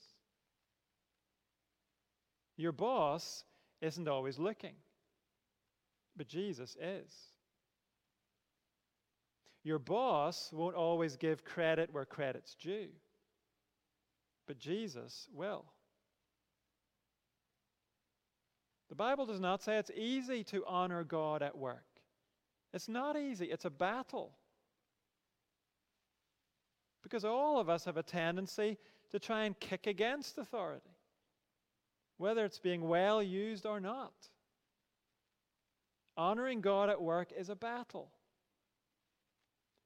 Your boss isn't always looking, but Jesus is. Your boss won't always give credit where credit's due, but Jesus will. The Bible does not say it's easy to honor God at work. It's not easy, it's a battle. Because all of us have a tendency to try and kick against authority, whether it's being well used or not. Honoring God at work is a battle.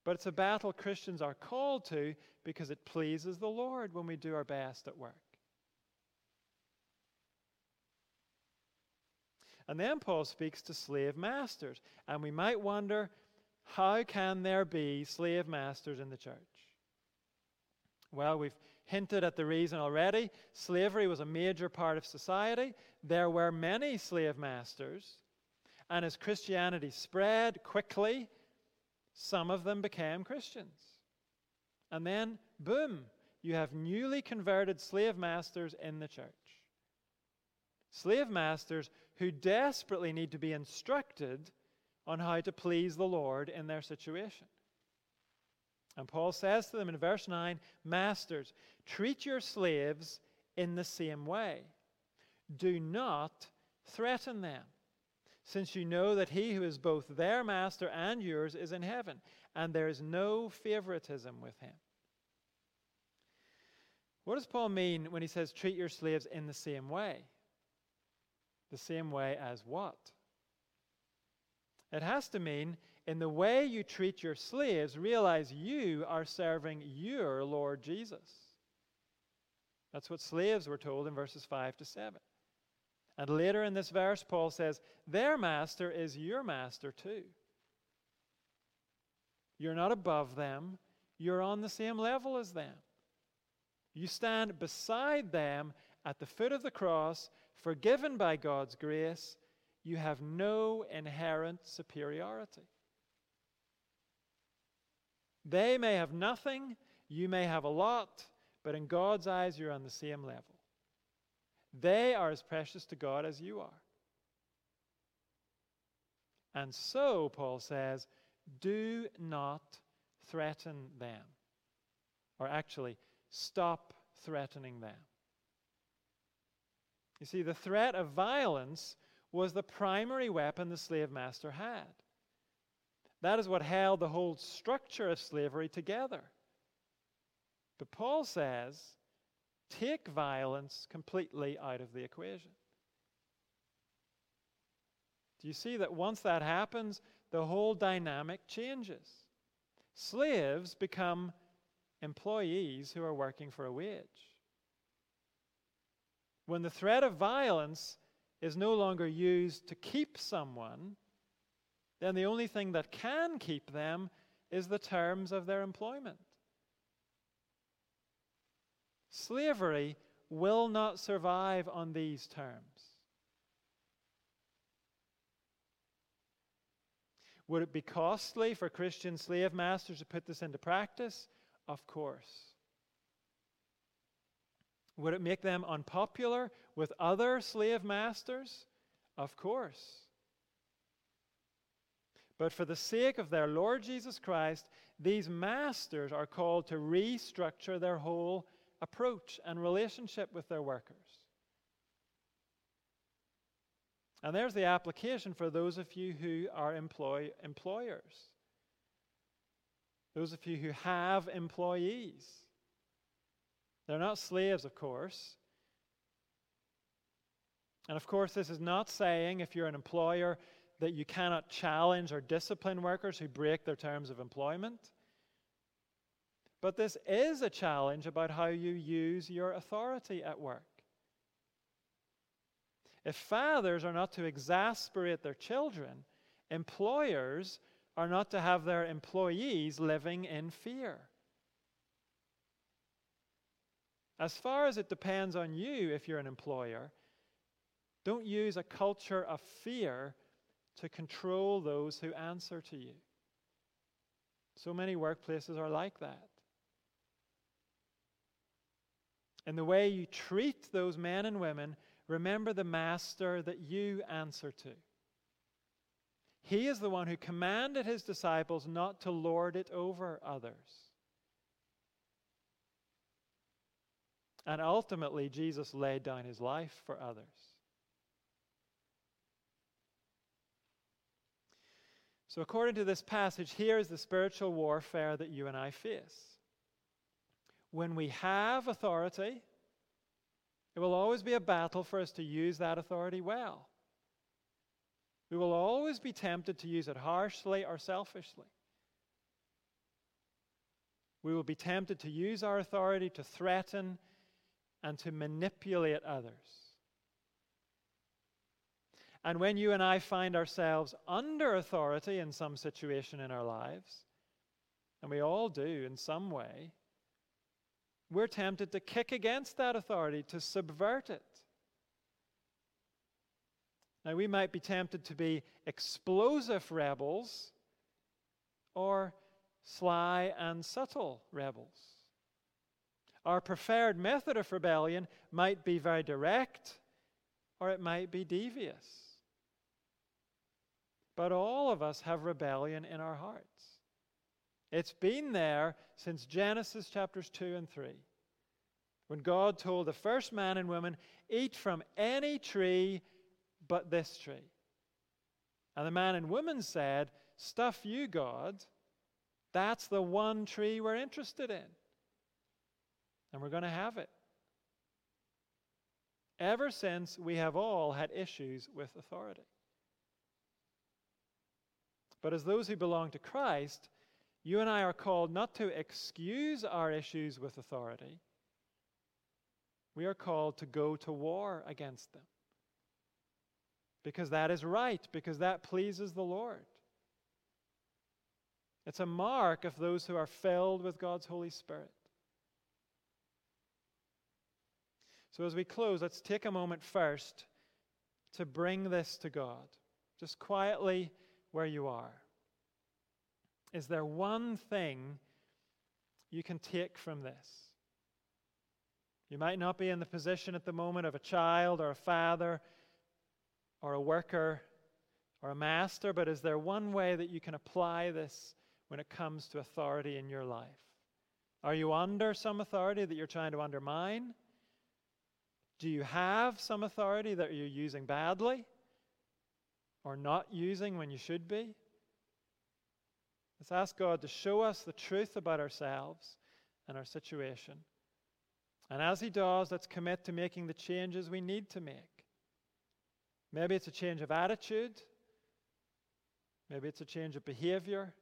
But it's a battle Christians are called to because it pleases the Lord when we do our best at work. And then Paul speaks to slave masters. And we might wonder how can there be slave masters in the church? Well, we've hinted at the reason already. Slavery was a major part of society. There were many slave masters. And as Christianity spread quickly, some of them became Christians. And then, boom, you have newly converted slave masters in the church. Slave masters who desperately need to be instructed on how to please the Lord in their situation. And Paul says to them in verse 9 Masters, treat your slaves in the same way. Do not threaten them since you know that he who is both their master and yours is in heaven, and there is no favoritism with him. What does Paul mean when he says treat your slaves in the same way? The same way as what? It has to mean in the way you treat your slaves, realize you are serving your Lord Jesus. That's what slaves were told in verses 5 to 7. And later in this verse, Paul says, Their master is your master too. You're not above them, you're on the same level as them. You stand beside them at the foot of the cross, forgiven by God's grace. You have no inherent superiority. They may have nothing, you may have a lot, but in God's eyes, you're on the same level. They are as precious to God as you are. And so, Paul says, do not threaten them. Or actually, stop threatening them. You see, the threat of violence was the primary weapon the slave master had. That is what held the whole structure of slavery together. But Paul says take violence completely out of the equation. Do you see that once that happens, the whole dynamic changes? Slaves become employees who are working for a wage. When the threat of violence is no longer used to keep someone, then the only thing that can keep them is the terms of their employment. Slavery will not survive on these terms. Would it be costly for Christian slave masters to put this into practice? Of course. Would it make them unpopular with other slave masters? Of course. But for the sake of their Lord Jesus Christ, these masters are called to restructure their whole approach and relationship with their workers. And there's the application for those of you who are employ, employers, those of you who have employees. They're not slaves, of course. And of course, this is not saying if you're an employer that you cannot challenge or discipline workers who break their terms of employment. But this is a challenge about how you use your authority at work. If fathers are not to exasperate their children, employers are not to have their employees living in fear. As far as it depends on you, if you're an employer, don't use a culture of fear to control those who answer to you. So many workplaces are like that. In the way you treat those men and women, remember the master that you answer to. He is the one who commanded his disciples not to lord it over others. And ultimately, Jesus laid down his life for others. So, according to this passage, here is the spiritual warfare that you and I face. When we have authority, it will always be a battle for us to use that authority well. We will always be tempted to use it harshly or selfishly. We will be tempted to use our authority to threaten and to manipulate others. And when you and I find ourselves under authority in some situation in our lives, and we all do in some way, we're tempted to kick against that authority, to subvert it. Now, we might be tempted to be explosive rebels or sly and subtle rebels. Our preferred method of rebellion might be very direct or it might be devious. But all of us have rebellion in our hearts. It's been there since Genesis chapters 2 and 3. When God told the first man and woman, Eat from any tree but this tree. And the man and woman said, Stuff you, God. That's the one tree we're interested in. And we're going to have it. Ever since, we have all had issues with authority. But as those who belong to Christ, you and I are called not to excuse our issues with authority. We are called to go to war against them. Because that is right, because that pleases the Lord. It's a mark of those who are filled with God's Holy Spirit. So, as we close, let's take a moment first to bring this to God. Just quietly where you are? Is there one thing you can take from this? You might not be in the position at the moment of a child or a father or a worker or a master, but is there one way that you can apply this when it comes to authority in your life? Are you under some authority that you're trying to undermine? Do you have some authority that you're using badly? or not using when you should be. Let's ask God to show us the truth about ourselves and our situation. And as He does, let's commit to making the changes we need to make. Maybe it's a change of attitude, maybe it's a change of behavior.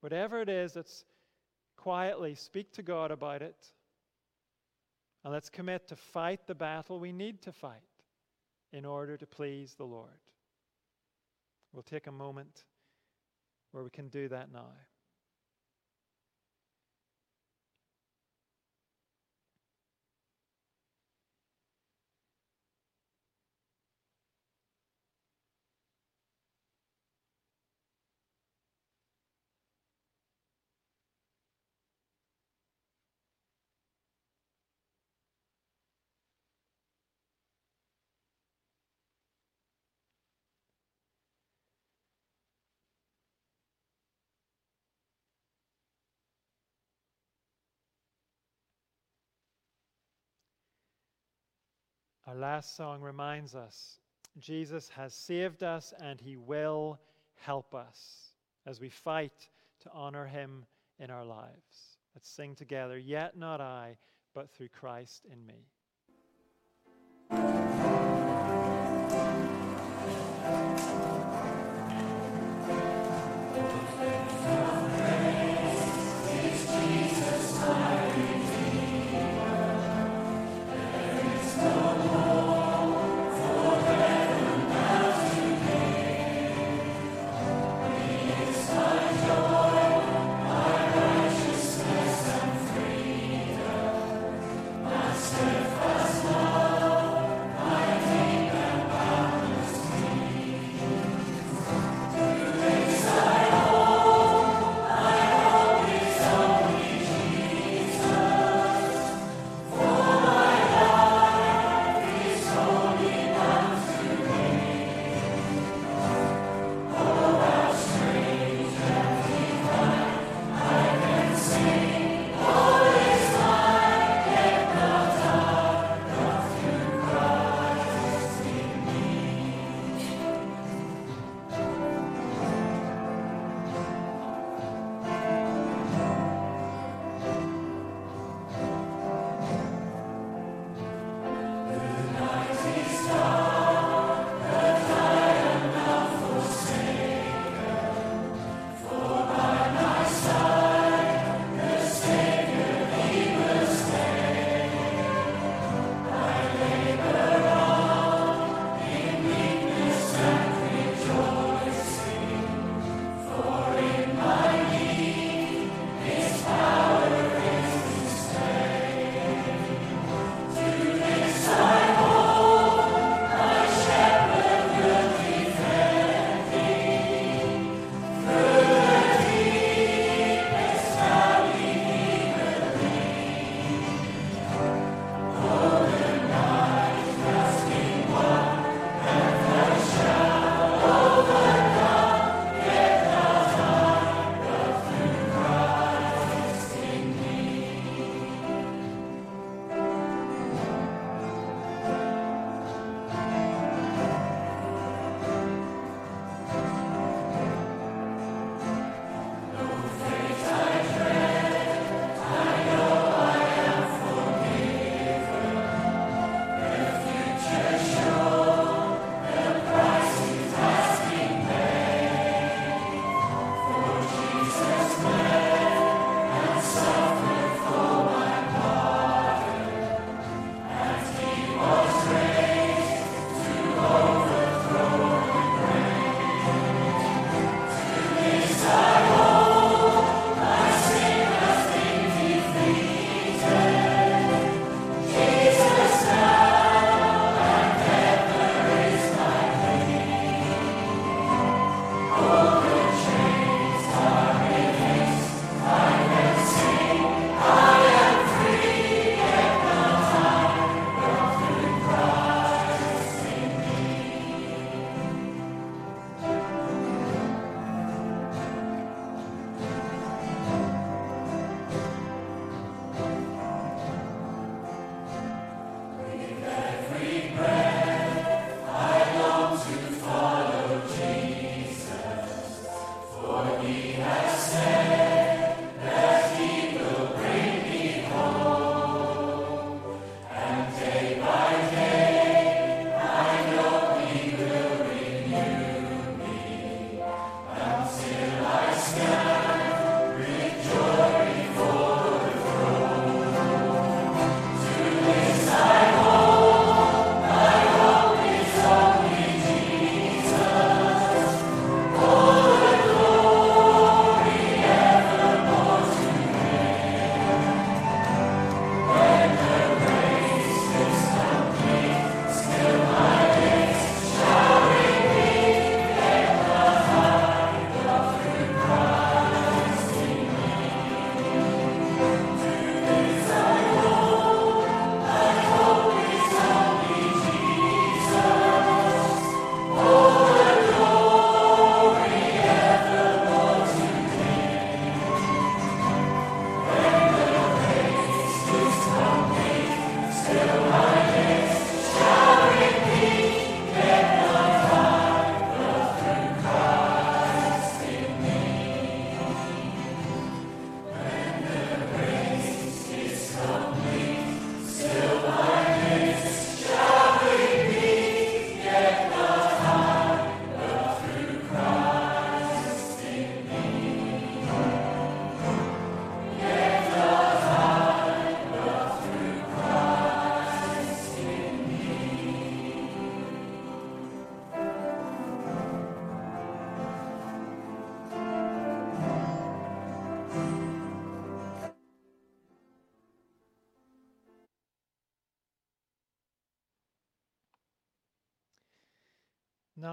Whatever it is let's quietly speak to God about it. And let's commit to fight the battle we need to fight in order to please the Lord. We'll take a moment where we can do that now. Our last song reminds us Jesus has saved us and he will help us as we fight to honor him in our lives. Let's sing together, Yet Not I, but through Christ in me.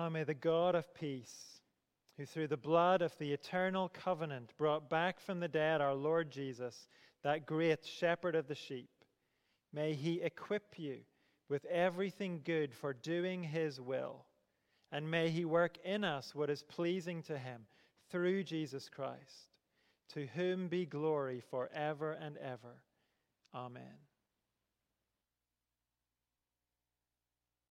May the God of peace, who through the blood of the eternal covenant brought back from the dead our Lord Jesus, that great shepherd of the sheep, may he equip you with everything good for doing his will, and may he work in us what is pleasing to him through Jesus Christ, to whom be glory forever and ever. Amen.